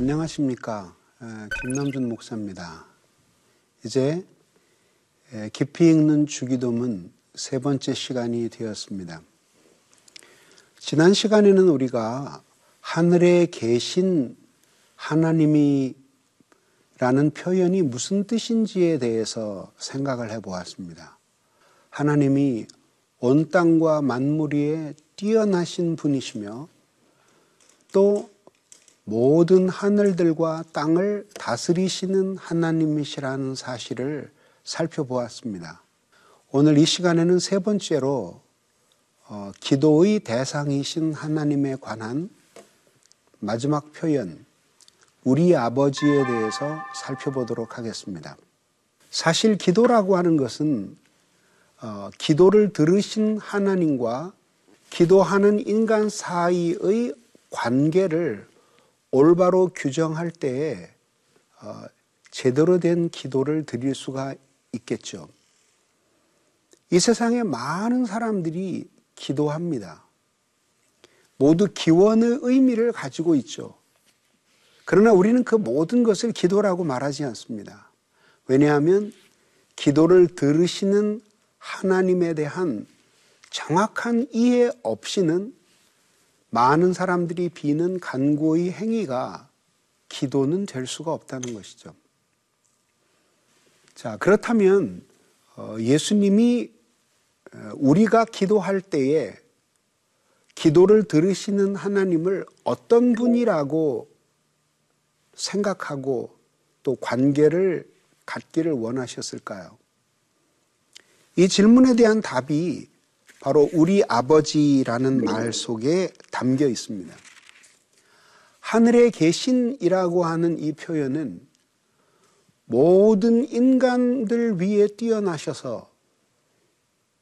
안녕하십니까. 김남준 목사입니다. 이제 깊이 읽는 주기도문 세 번째 시간이 되었습니다. 지난 시간에는 우리가 하늘에 계신 하나님이 라는 표현이 무슨 뜻인지에 대해서 생각을 해 보았습니다. 하나님이 온 땅과 만물 위에 뛰어나신 분이시며 또 모든 하늘들과 땅을 다스리시는 하나님이시라는 사실을 살펴보았습니다. 오늘 이 시간에는 세 번째로 어, 기도의 대상이신 하나님에 관한 마지막 표현, 우리 아버지에 대해서 살펴보도록 하겠습니다. 사실 기도라고 하는 것은 어, 기도를 들으신 하나님과 기도하는 인간 사이의 관계를 올바로 규정할 때에 어, 제대로 된 기도를 드릴 수가 있겠죠. 이 세상에 많은 사람들이 기도합니다. 모두 기원의 의미를 가지고 있죠. 그러나 우리는 그 모든 것을 기도라고 말하지 않습니다. 왜냐하면 기도를 들으시는 하나님에 대한 정확한 이해 없이는 많은 사람들이 비는 간구의 행위가 기도는 될 수가 없다는 것이죠. 자, 그렇다면 어, 예수님이 어, 우리가 기도할 때에 기도를 들으시는 하나님을 어떤 분이라고 생각하고 또 관계를 갖기를 원하셨을까요? 이 질문에 대한 답이 바로 우리 아버지라는 말 속에 담겨 있습니다. 하늘에 계신이라고 하는 이 표현은 모든 인간들 위에 뛰어나셔서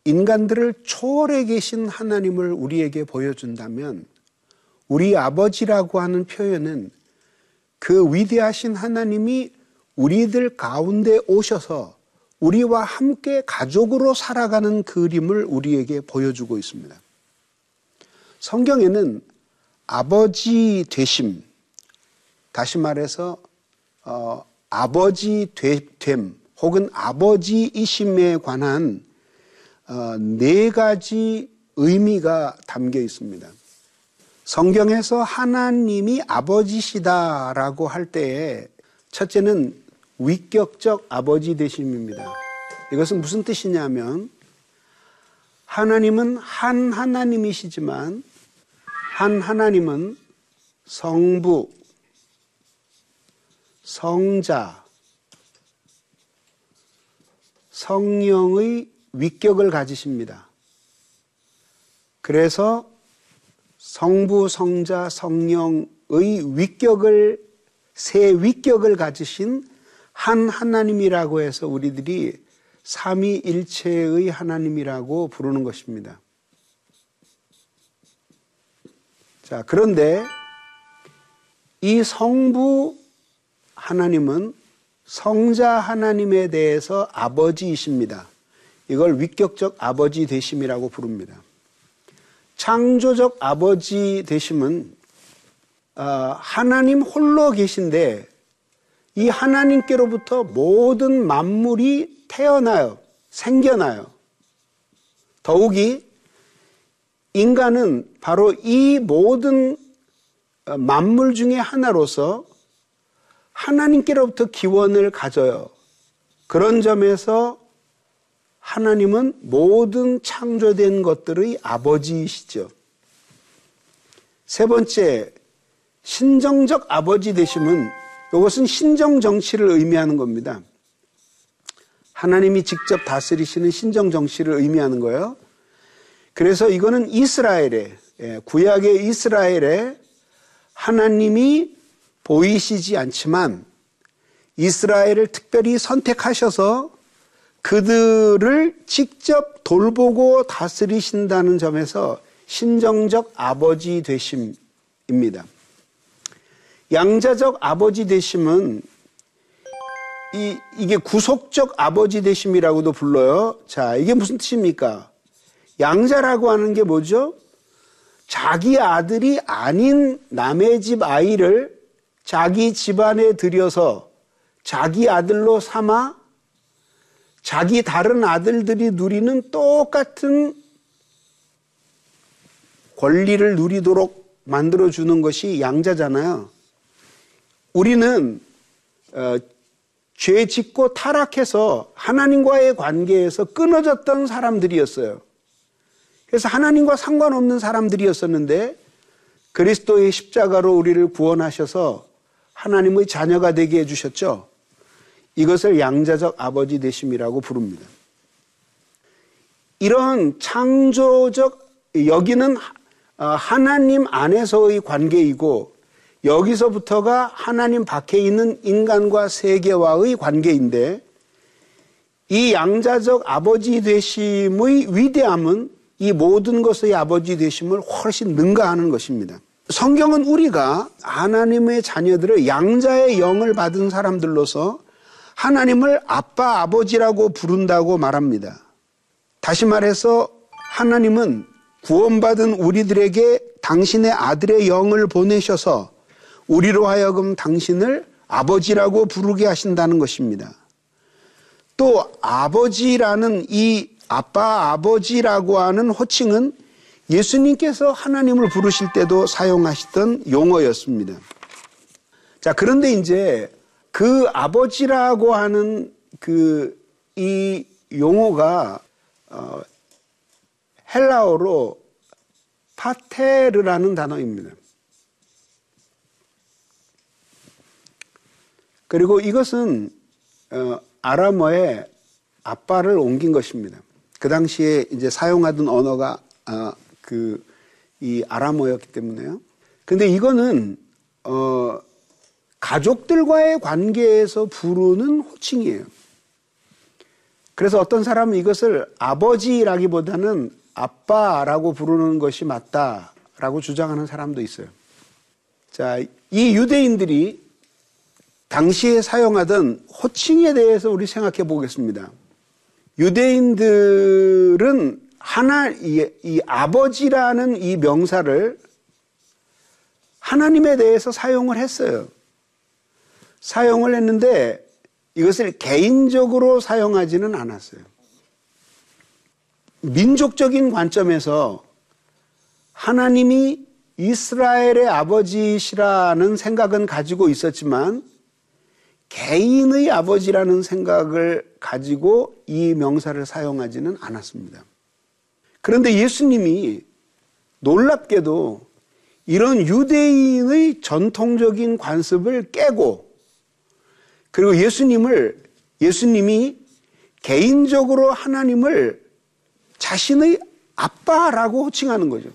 인간들을 초월해 계신 하나님을 우리에게 보여준다면 우리 아버지라고 하는 표현은 그 위대하신 하나님이 우리들 가운데 오셔서 우리와 함께 가족으로 살아가는 그림을 우리에게 보여주고 있습니다. 성경에는 아버지 되심, 다시 말해서 어, 아버지 됨 혹은 아버지이심에 관한 어, 네 가지 의미가 담겨 있습니다. 성경에서 하나님이 아버지시다라고 할 때에 첫째는 위격적 아버지 되심입니다. 이것은 무슨 뜻이냐면 하나님은 한 하나님이시지만 한 하나님은 성부, 성자, 성령의 위격을 가지십니다. 그래서 성부, 성자, 성령의 위격을 세 위격을 가지신 한 하나님이라고 해서 우리들이 삼위일체의 하나님이라고 부르는 것입니다. 자, 그런데 이 성부 하나님은 성자 하나님에 대해서 아버지이십니다. 이걸 위격적 아버지 되심이라고 부릅니다. 창조적 아버지 되심은 아, 하나님 홀로 계신데 이 하나님께로부터 모든 만물이 태어나요. 생겨나요. 더욱이 인간은 바로 이 모든 어, 만물 중에 하나로서 하나님께로부터 기원을 가져요. 그런 점에서 하나님은 모든 창조된 것들의 아버지이시죠. 세 번째, 신정적 아버지 되심은 이것은 신정 정치를 의미하는 겁니다. 하나님이 직접 다스리시는 신정 정치를 의미하는 거예요. 그래서 이거는 이스라엘의 예, 구약의 이스라엘에 하나님이 보이시지 않지만 이스라엘을 특별히 선택하셔서 그들을 직접 돌보고 다스리신다는 점에서 신정적 아버지 되심입니다. 양자적 아버지 되심은 이, 이게 구속적 아버지 되심이라고도 불러요. 자, 이게 무슨 뜻입니까? 양자라고 하는 게 뭐죠? 자기 아들이 아닌 남의 집 아이를 자기 집안에 들여서 자기 아들로 삼아 자기 다른 아들들이 누리는 똑같은 권리를 누리도록 만들어주는 것이 양자잖아요. 우리는 어, 죄 짓고 타락해서 하나님과의 관계에서 끊어졌던 사람들이었어요. 그래서 하나님과 상관없는 사람들이었었는데 그리스도의 십자가로 우리를 구원하셔서 하나님의 자녀가 되게 해주셨죠. 이것을 양자적 아버지 되심이라고 부릅니다. 이런 창조적 여기는 어, 하나님 안에서의 관계이고 여기서부터가 하나님 밖에 있는 인간과 세계와의 관계인데 이 양자적 아버지 되심의 위대함은 이 모든 것의 아버지 되심을 훨씬 능가하는 것입니다. 성경은 우리가 하나님의 자녀들을 양자의 영을 받은 사람들로서 하나님을 아빠, 아버지라고 부른다고 말합니다. 다시 말해서 하나님은 구원받은 우리들에게 당신의 아들의 영을 보내셔서 우리로 하여금 당신을 아버지라고 부르게 하신다는 것입니다. 또 아버지라는 이 아빠, 아버지라고 하는 호칭은 예수님께서 하나님을 부르실 때도 사용하시던 용어였습니다. 자, 그런데 이제 그 아버지라고 하는 그 이 용어가 어, 헬라어로 파테르라는 단어입니다. 그리고 이것은 어, 아람어에 아빠를 옮긴 것입니다. 그 당시에 이제 사용하던 언어가 어, 그이 아람어였기 때문에요. 근데 이거는 어 가족들과의 관계에서 부르는 호칭이에요. 그래서 어떤 사람은 이것을 아버지라기보다는 아빠라고 부르는 것이 맞다라고 주장하는 사람도 있어요. 자, 이 유대인들이 당시에 사용하던 호칭에 대해서 우리 생각해 보겠습니다. 유대인들은 하나 이, 이 아버지라는 이 명사를 하나님에 대해서 사용을 했어요. 사용을 했는데 이것을 개인적으로 사용하지는 않았어요. 민족적인 관점에서 하나님이 이스라엘의 아버지시라는 생각은 가지고 있었지만 개인의 아버지라는 생각을 가지고 이 명사를 사용하지는 않았습니다. 그런데 예수님이 놀랍게도 이런 유대인의 전통적인 관습을 깨고 그리고 예수님을 예수님이 개인적으로 하나님을 자신의 아빠라고 호칭하는 거죠.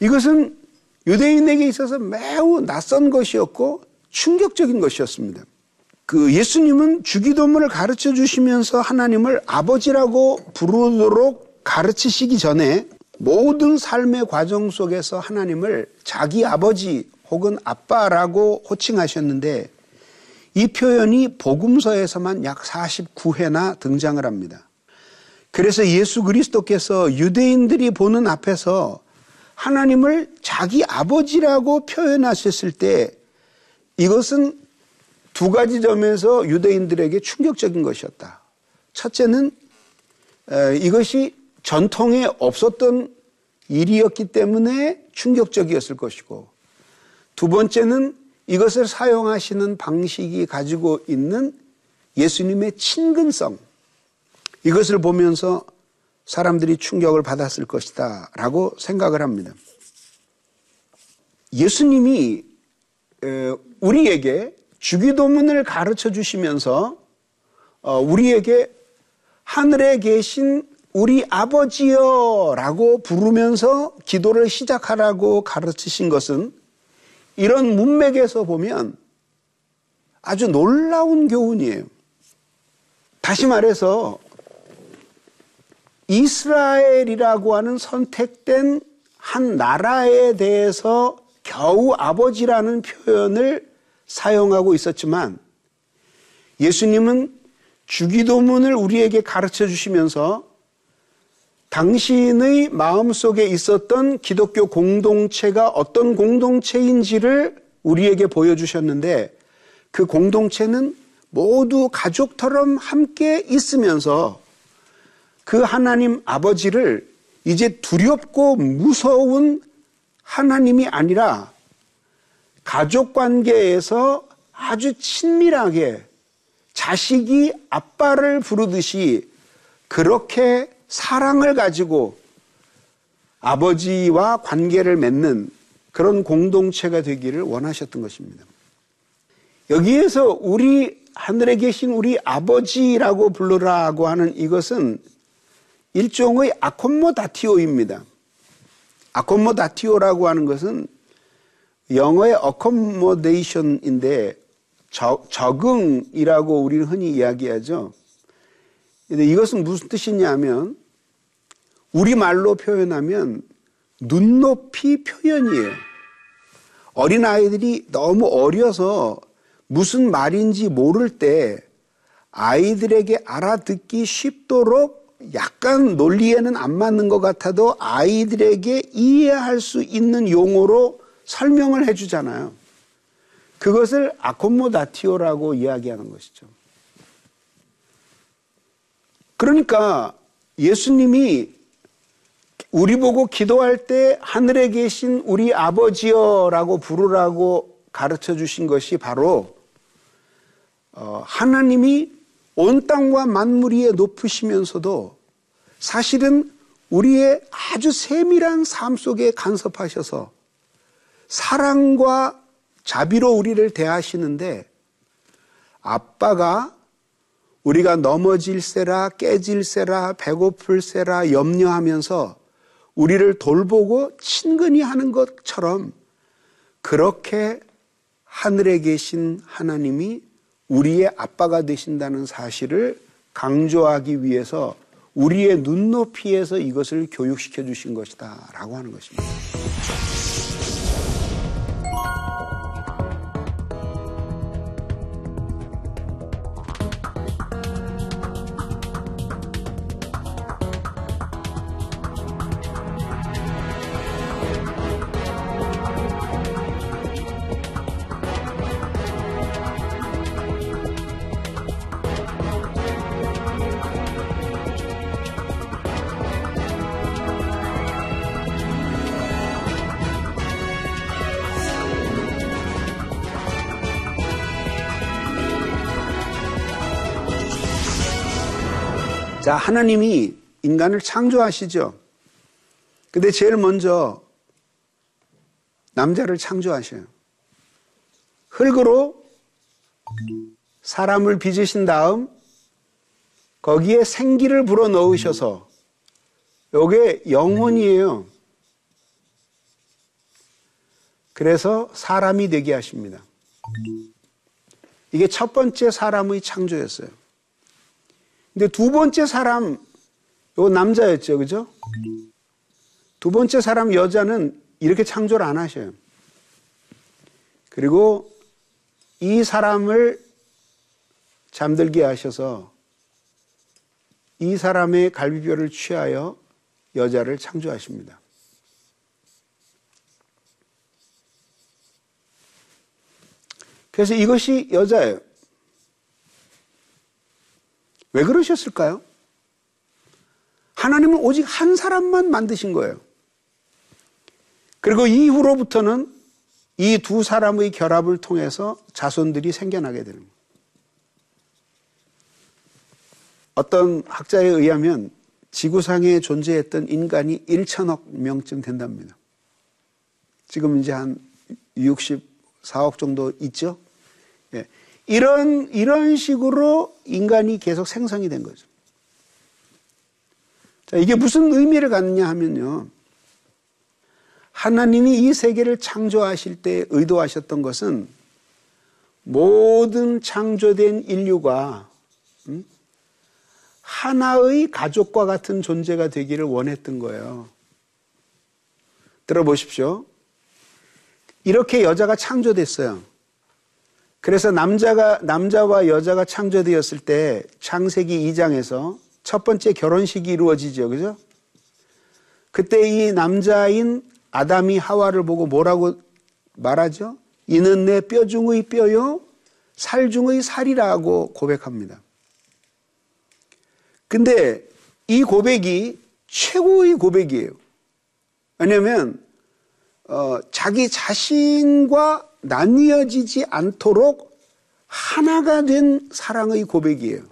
이것은 유대인에게 있어서 매우 낯선 것이었고 충격적인 것이었습니다. 그 예수님은 주기도문을 가르쳐 주시면서 하나님을 아버지라고 부르도록 가르치시기 전에 모든 삶의 과정 속에서 하나님을 자기 아버지 혹은 아빠라고 호칭하셨는데 이 표현이 복음서에서만 약 49회나 등장을 합니다. 그래서 예수 그리스도께서 유대인들이 보는 앞에서 하나님을 자기 아버지라고 표현하셨을 때 이것은 두 가지 점에서 유대인들에게 충격적인 것이었다. 첫째는 이것이 전통에 없었던 일이었기 때문에 충격적이었을 것이고 두 번째는 이것을 사용하시는 방식이 가지고 있는 예수님의 친근성 이것을 보면서 사람들이 충격을 받았을 것이다 라고 생각을 합니다. 예수님이 우리에게 주기도문을 가르쳐 주시면서 어, 우리에게 하늘에 계신 우리 아버지여 라고 부르면서 기도를 시작하라고 가르치신 것은 이런 문맥에서 보면 아주 놀라운 교훈이에요. 다시 말해서 이스라엘이라고 하는 선택된 한 나라에 대해서 겨우 아버지라는 표현을 사용하고 있었지만 예수님은 주기도문을 우리에게 가르쳐 주시면서 당신의 마음 속에 있었던 기독교 공동체가 어떤 공동체인지를 우리에게 보여주셨는데 그 공동체는 모두 가족처럼 함께 있으면서 그 하나님 아버지를 이제 두렵고 무서운 하나님이 아니라 가족 관계에서 아주 친밀하게 자식이 아빠를 부르듯이 그렇게 사랑을 가지고 아버지와 관계를 맺는 그런 공동체가 되기를 원하셨던 것입니다. 여기에서 우리 하늘에 계신 우리 아버지라고 부르라고 하는 이것은 일종의 아콤모다티오입니다. 아콤모다티오라고 하는 것은 영어의 accommodation인데 적응이라고 우리는 흔히 이야기하죠. 근데 이것은 무슨 뜻이냐면 우리말로 표현하면 눈높이 표현이에요. 어린아이들이 너무 어려서 무슨 말인지 모를 때 아이들에게 알아듣기 쉽도록 약간 논리에는 안 맞는 것 같아도 아이들에게 이해할 수 있는 용어로 설명을 해주잖아요. 그것을 아콤모다티오라고 이야기하는 것이죠. 그러니까 예수님이 우리 보고 기도할 때 하늘에 계신 우리 아버지여라고 부르라고 가르쳐 주신 것이 바로 어, 하나님이 온 땅과 만물 위에 높으시면서도 사실은 우리의 아주 세밀한 삶 속에 간섭하셔서 사랑과 자비로 우리를 대하시는데 아빠가 우리가 넘어질세라 깨질세라 배고플세라 염려하면서 우리를 돌보고 친근히 하는 것처럼 그렇게 하늘에 계신 하나님이 우리의 아빠가 되신다는 사실을 강조하기 위해서 우리의 눈높이에서 이것을 교육시켜 주신 것이다 라고 하는 것입니다. 자, 하나님이 인간을 창조하시죠. 근데 제일 먼저 남자를 창조하셔요. 흙으로 사람을 빚으신 다음 거기에 생기를 불어 넣으셔서 요게 영혼이에요. 그래서 사람이 되게 하십니다. 이게 첫 번째 사람의 창조였어요. 근데 두 번째 사람, 요 남자였죠. 그죠? 두 번째 사람 여자는 이렇게 창조를 안 하셔요. 그리고 이 사람을 잠들게 하셔서 이 사람의 갈비뼈를 취하여 여자를 창조하십니다. 그래서 이것이 여자예요. 왜 그러셨을까요? 하나님은 오직 한 사람만 만드신 거예요. 그리고 이후로부터는 이 두 사람의 결합을 통해서 자손들이 생겨나게 되는 거예요. 어떤 학자에 의하면 지구상에 존재했던 인간이 1천억 명쯤 된답니다. 지금 이제 한 64억 정도 있죠? 예. 이런, 이런 식으로 인간이 계속 생성이 된 거죠. 자, 이게 무슨 의미를 갖느냐 하면요. 하나님이 이 세계를 창조하실 때 의도하셨던 것은 모든 창조된 인류가 음? 하나의 가족과 같은 존재가 되기를 원했던 거예요. 들어보십시오. 이렇게 여자가 창조됐어요. 그래서 남자가, 남자와 여자가 창조되었을 때 창세기 2장에서 첫 번째 결혼식이 이루어지죠. 그죠? 그때 이 남자인 아담이 하와를 보고 뭐라고 말하죠? 이는 내 뼈 중의 뼈요, 살 중의 살이라고 고백합니다. 근데 이 고백이 최고의 고백이에요. 왜냐하면 어, 자기 자신과 나뉘어지지 않도록 하나가 된 사랑의 고백이에요.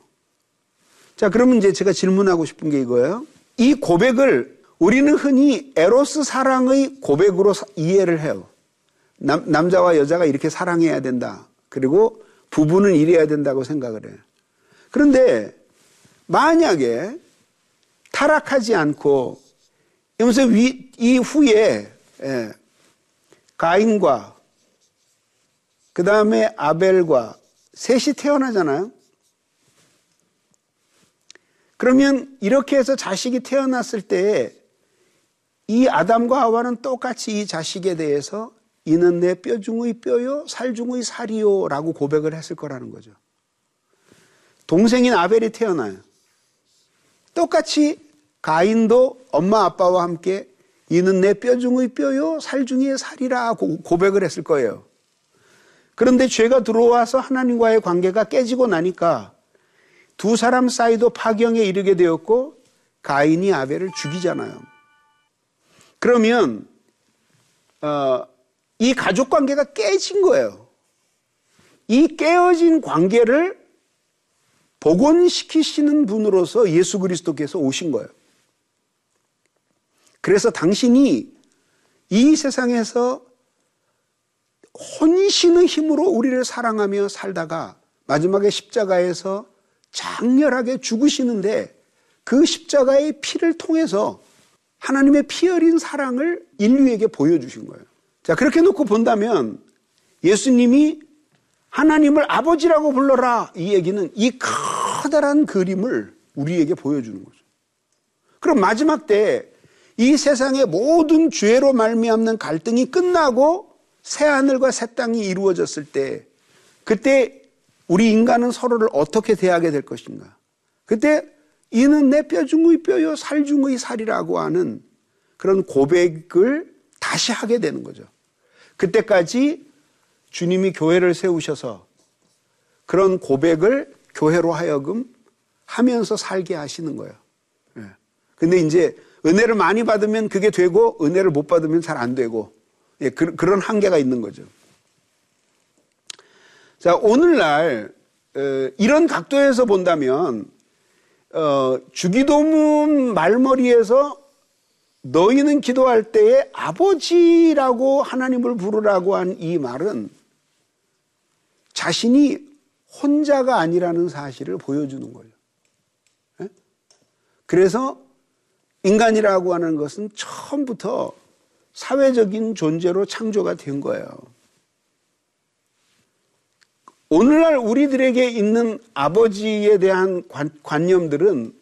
자, 그러면 이제 제가 질문하고 싶은 게 이거예요. 이 고백을 우리는 흔히 에로스 사랑의 고백으로 이해를 해요. 남, 남자와 여자가 이렇게 사랑해야 된다. 그리고 부부는 이래야 된다고 생각을 해요. 그런데 만약에 타락하지 않고 위, 이후에 예, 가인과 그 다음에 아벨과 셋이 태어나잖아요. 그러면 이렇게 해서 자식이 태어났을 때이 아담과 하와는 똑같이 이 자식에 대해서 이는 내 뼈 중의 뼈요, 살 중의 살이요 라고 고백을 했을 거라는 거죠. 동생인 아벨이 태어나요. 똑같이 가인도 엄마 아빠와 함께 이는 내 뼈 중의 뼈요, 살 중의 살이라 고백을 했을 거예요. 그런데 죄가 들어와서 하나님과의 관계가 깨지고 나니까 두 사람 사이도 파경에 이르게 되었고 가인이 아벨을 죽이잖아요. 그러면 어, 이 가족 관계가 깨진 거예요. 이 깨어진 관계를 복원시키시는 분으로서 예수 그리스도께서 오신 거예요. 그래서 당신이 이 세상에서 혼신의 힘으로 우리를 사랑하며 살다가 마지막에 십자가에서 장렬하게 죽으시는데 그 십자가의 피를 통해서 하나님의 피 어린 사랑을 인류에게 보여주신 거예요. 자, 그렇게 놓고 본다면 예수님이 하나님을 아버지라고 불러라 이 얘기는 이 커다란 그림을 우리에게 보여주는 거죠. 그럼 마지막 때 이 세상의 모든 죄로 말미암는 갈등이 끝나고 새 하늘과 새 땅이 이루어졌을 때 그때 우리 인간은 서로를 어떻게 대하게 될 것인가? 그때 이는 내 뼈 중의 뼈요 살 중의 살이라고 하는 그런 고백을 다시 하게 되는 거죠. 그때까지 주님이 교회를 세우셔서 그런 고백을 교회로 하여금 하면서 살게 하시는 거예요. 예. 근데 이제 은혜를 많이 받으면 그게 되고 은혜를 못 받으면 잘 안 되고 예, 그, 런 한계가 있는 거죠. 자, 오늘날 어, 이런 각도에서 본다면 어, 주기도문 말머리에서 너희는 기도할 때에 아버지라고 하나님을 부르라고 한 이 말은 자신이 혼자가 아니라는 사실을 보여주는 거예요. 예? 그래서 인간이라고 하는 것은 처음부터 사회적인 존재로 창조가 된 거예요. 오늘날 우리들에게 있는 아버지에 대한 관, 념들은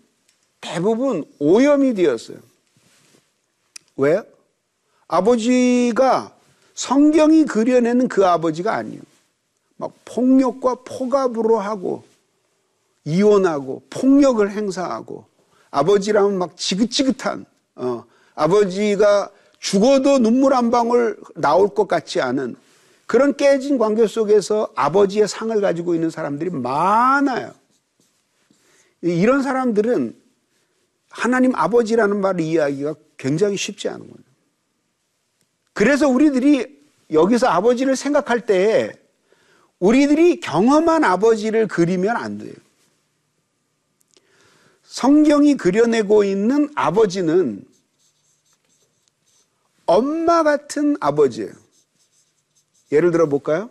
대부분 오염이 되었어요. 왜? 아버지가 성경이 그려내는 그 아버지가 아니에요. 막 폭력과 포갑으로 하고 이혼하고 폭력을 행사하고 아버지라면 막 지긋지긋한 어, 아버지가 죽어도 눈물 한 방울 나올 것 같지 않은 그런 깨진 관계 속에서 아버지의 상을 가지고 있는 사람들이 많아요. 이런 사람들은 하나님 아버지라는 말을 이해하기가 굉장히 쉽지 않은 거예요. 그래서 우리들이 여기서 아버지를 생각할 때 우리들이 경험한 아버지를 그리면 안 돼요. 성경이 그려내고 있는 아버지는 엄마 같은 아버지예요. 예를 들어 볼까요?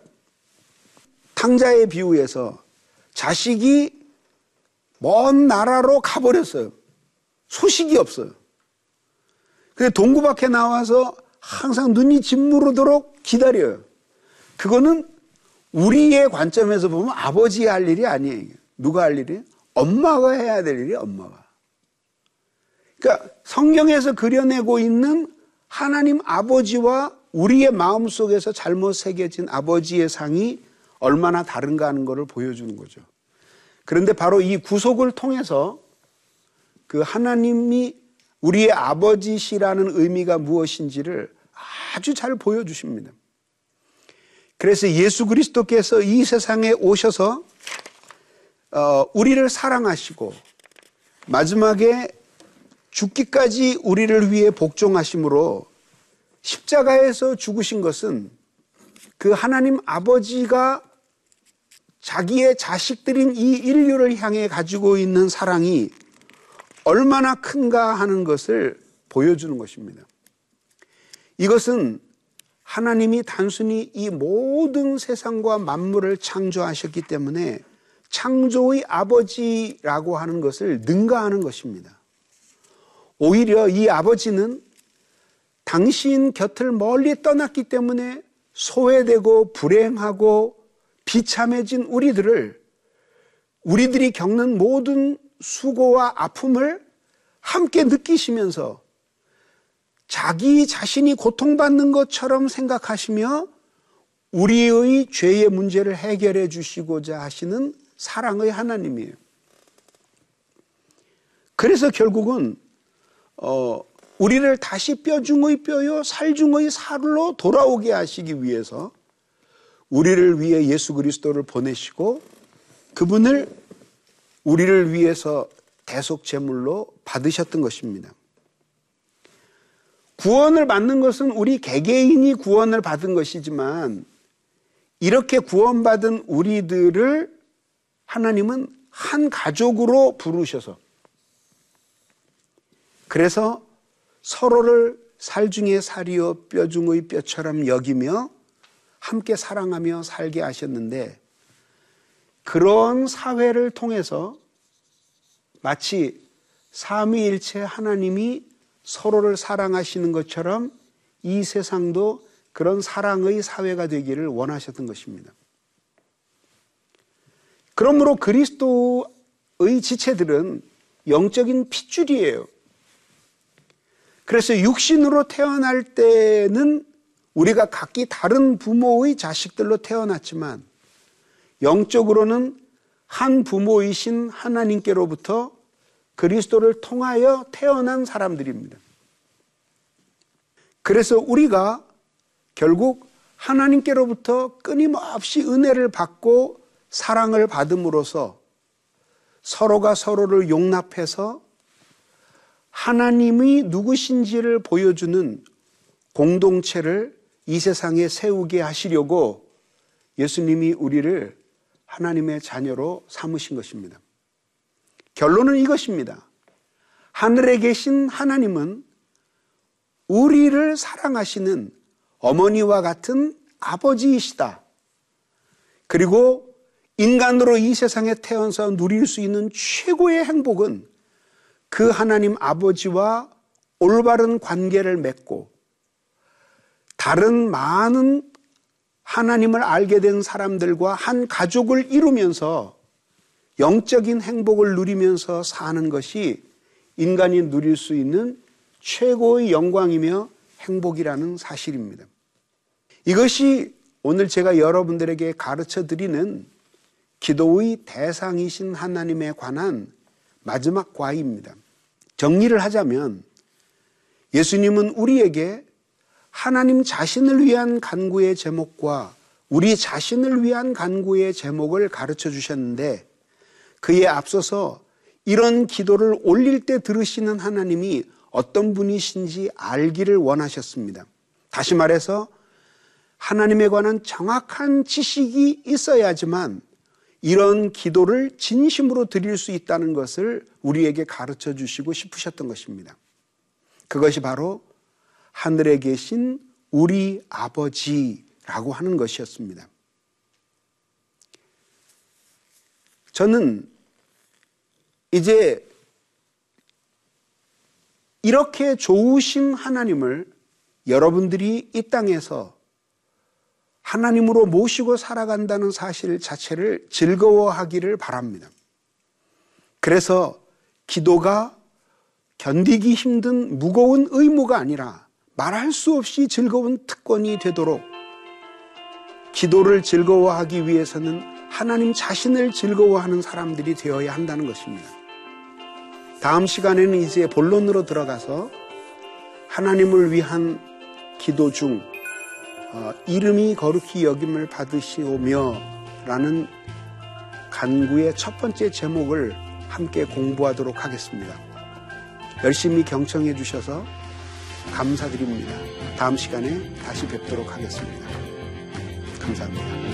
탕자의 비유에서 자식이 먼 나라로 가버렸어요. 소식이 없어요. 근데 동구 밖에 나와서 항상 눈이 짓무르도록 기다려요. 그거는 우리의 관점에서 보면 아버지의 할 일이 아니에요. 누가 할 일이에요? 엄마가 해야 될 일이 엄마가. 그러니까 성경에서 그려내고 있는 하나님 아버지와 우리의 마음 속에서 잘못 새겨진 아버지의 상이 얼마나 다른가 하는 것을 보여주는 거죠. 그런데 바로 이 구속을 통해서 그 하나님이 우리의 아버지시라는 의미가 무엇인지를 아주 잘 보여주십니다. 그래서 예수 그리스도께서 이 세상에 오셔서 어, 우리를 사랑하시고 마지막에 죽기까지 우리를 위해 복종하심으로 십자가에서 죽으신 것은 그 하나님 아버지가 자기의 자식들인 이 인류를 향해 가지고 있는 사랑이 얼마나 큰가 하는 것을 보여주는 것입니다. 이것은 하나님이 단순히 이 모든 세상과 만물을 창조하셨기 때문에 창조의 아버지라고 하는 것을 능가하는 것입니다. 오히려 이 아버지는 당신 곁을 멀리 떠났기 때문에 소외되고 불행하고 비참해진 우리들을 우리들이 겪는 모든 수고와 아픔을 함께 느끼시면서 자기 자신이 고통받는 것처럼 생각하시며 우리의 죄의 문제를 해결해 주시고자 하시는 사랑의 하나님이에요. 그래서 결국은 어, 우리를 다시 뼈중의 뼈요 살중의 살로 돌아오게 하시기 위해서 우리를 위해 예수 그리스도를 보내시고 그분을 우리를 위해서 대속 제물로 받으셨던 것입니다. 구원을 받는 것은 우리 개개인이 구원을 받은 것이지만 이렇게 구원받은 우리들을 하나님은 한 가족으로 부르셔서 그래서 서로를 살 중에 살이요 뼈 중의 뼈처럼 여기며 함께 사랑하며 살게 하셨는데 그런 사회를 통해서 마치 삼위일체 하나님이 서로를 사랑하시는 것처럼 이 세상도 그런 사랑의 사회가 되기를 원하셨던 것입니다. 그러므로 그리스도의 지체들은 영적인 핏줄이에요. 그래서 육신으로 태어날 때는 우리가 각기 다른 부모의 자식들로 태어났지만 영적으로는 한 부모이신 하나님께로부터 그리스도를 통하여 태어난 사람들입니다. 그래서 우리가 결국 하나님께로부터 끊임없이 은혜를 받고 사랑을 받음으로써 서로가 서로를 용납해서 하나님이 누구신지를 보여주는 공동체를 이 세상에 세우게 하시려고 예수님이 우리를 하나님의 자녀로 삼으신 것입니다. 결론은 이것입니다. 하늘에 계신 하나님은 우리를 사랑하시는 어머니와 같은 아버지이시다. 그리고 인간으로 이 세상에 태어나서 누릴 수 있는 최고의 행복은 그 하나님 아버지와 올바른 관계를 맺고 다른 많은 하나님을 알게 된 사람들과 한 가족을 이루면서 영적인 행복을 누리면서 사는 것이 인간이 누릴 수 있는 최고의 영광이며 행복이라는 사실입니다. 이것이 오늘 제가 여러분들에게 가르쳐 드리는 기도의 대상이신 하나님에 관한 마지막 과입니다. 정리를 하자면 예수님은 우리에게 하나님 자신을 위한 간구의 제목과 우리 자신을 위한 간구의 제목을 가르쳐 주셨는데 그에 앞서서 이런 기도를 올릴 때 들으시는 하나님이 어떤 분이신지 알기를 원하셨습니다. 다시 말해서 하나님에 관한 정확한 지식이 있어야지만 이런 기도를 진심으로 드릴 수 있다는 것을 우리에게 가르쳐 주시고 싶으셨던 것입니다. 그것이 바로 하늘에 계신 우리 아버지라고 하는 것이었습니다. 저는 이제 이렇게 좋으신 하나님을 여러분들이 이 땅에서 하나님으로 모시고 살아간다는 사실 자체를 즐거워하기를 바랍니다. 그래서 기도가 견디기 힘든 무거운 의무가 아니라 말할 수 없이 즐거운 특권이 되도록 기도를 즐거워하기 위해서는 하나님 자신을 즐거워하는 사람들이 되어야 한다는 것입니다. 다음 시간에는 이제 본론으로 들어가서 하나님을 위한 기도 중 어, 이름이 거룩히 여김을 받으시오며 라는 간구의 첫 번째 제목을 함께 공부하도록 하겠습니다. 열심히 경청해 주셔서 감사드립니다. 다음 시간에 다시 뵙도록 하겠습니다. 감사합니다.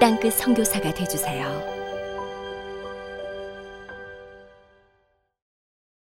땅끝 선교사가 되주세요.